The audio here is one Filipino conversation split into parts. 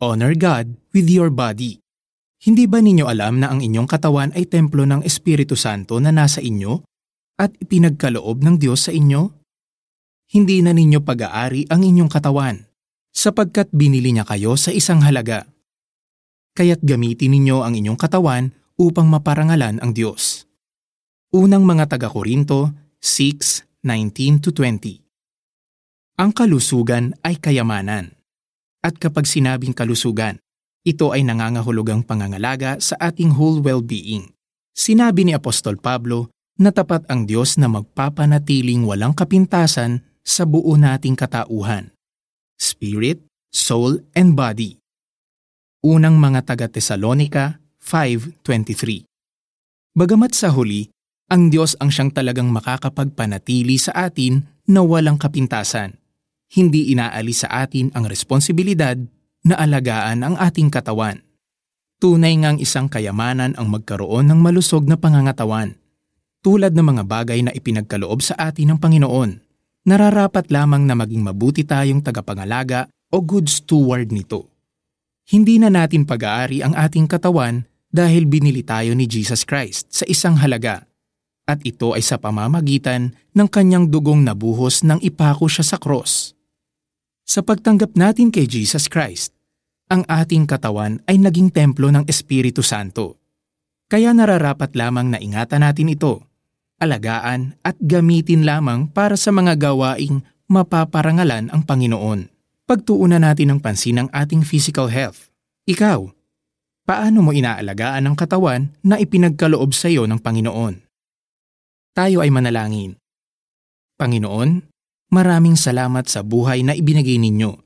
Honor God with your body. Hindi ba ninyo alam na ang inyong katawan ay templo ng Espiritu Santo na nasa inyo at ipinagkaloob ng Diyos sa inyo? Hindi na ninyo pag-aari ang inyong katawan, sapagkat binili niya kayo sa isang halaga. Kaya't gamitin ninyo ang inyong katawan upang maparangalan ang Diyos. Unang mga taga-Korinto 6:19-20 Ang kalusugan ay kayamanan. At kapag sinabing kalusugan, ito ay nangangahulugang pangangalaga sa ating whole well-being. Sinabi ni Apostol Pablo na tapat ang Diyos na magpapanatiling walang kapintasan sa buo nating katauhan. Spirit, soul, and body. Unang mga taga-Tesalonika 5.23 Bagamat sa huli, ang Diyos ang siyang talagang makakapagpanatili sa atin na walang kapintasan. Hindi inaalis sa atin ang responsibilidad na alagaan ang ating katawan. Tunay ngang isang kayamanan ang magkaroon ng malusog na pangangatawan. Tulad ng mga bagay na ipinagkaloob sa atin ng Panginoon, nararapat lamang na maging mabuti tayong tagapangalaga o good steward nito. Hindi na natin pag-aari ang ating katawan dahil binili tayo ni Jesus Christ sa isang halaga at ito ay sa pamamagitan ng kanyang dugong nabuhos nang ipako siya sa cross. Sa pagtanggap natin kay Jesus Christ, ang ating katawan ay naging templo ng Espiritu Santo. Kaya nararapat lamang na ingatan natin ito, alagaan at gamitin lamang para sa mga gawaing mapaparangalan ang Panginoon. Pagtuunan natin ng pansin ang ating physical health. Ikaw, paano mo inaalagaan ang katawan na ipinagkaloob sa iyo ng Panginoon? Tayo ay manalangin. Panginoon, Maraming salamat sa buhay na ibinigay ninyo.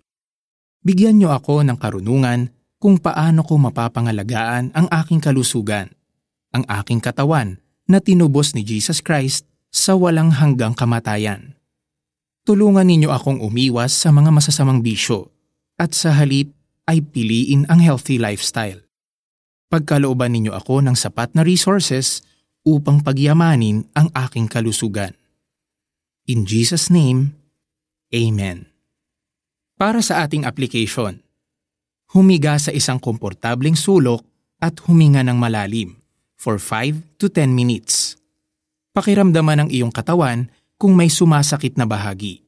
Bigyan niyo ako ng karunungan kung paano ko mapapangalagaan ang aking kalusugan, ang aking katawan na tinubos ni Jesus Christ sa walang hanggang kamatayan. Tulungan ninyo akong umiwas sa mga masasamang bisyo at sa halip ay piliin ang healthy lifestyle. Pagkalooban ninyo ako ng sapat na resources upang pagyamanin ang aking kalusugan. In Jesus' name, Amen. Para sa ating application, humiga sa isang komportableng sulok at huminga ng malalim for 5 to 10 minutes. Pakiramdaman ang iyong katawan kung may sumasakit na bahagi.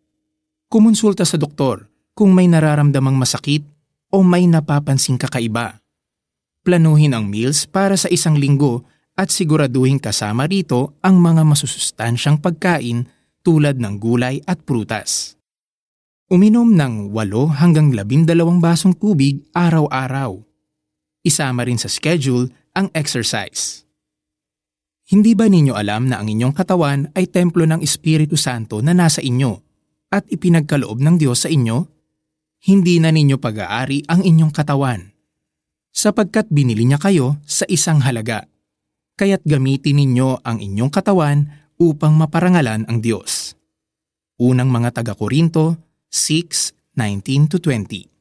Kumonsulta sa doktor kung may nararamdamang masakit o may napapansing kakaiba. Planuhin ang meals para sa isang linggo at siguraduhin kasama rito ang mga masusustansyang pagkain tulad ng gulay at prutas. Uminom ng 8 hanggang 12 basong tubig araw-araw. Isama rin sa schedule ang exercise. Hindi ba ninyo alam na ang inyong katawan ay templo ng Espiritu Santo na nasa inyo at ipinagkaloob ng Diyos sa inyo? Hindi na ninyo pag-aari ang inyong katawan. Sapagkat binili niya kayo sa isang halaga. Kaya't gamitin ninyo ang inyong katawan upang maparangalan ang Diyos. Unang mga taga-Korinto 6:19-20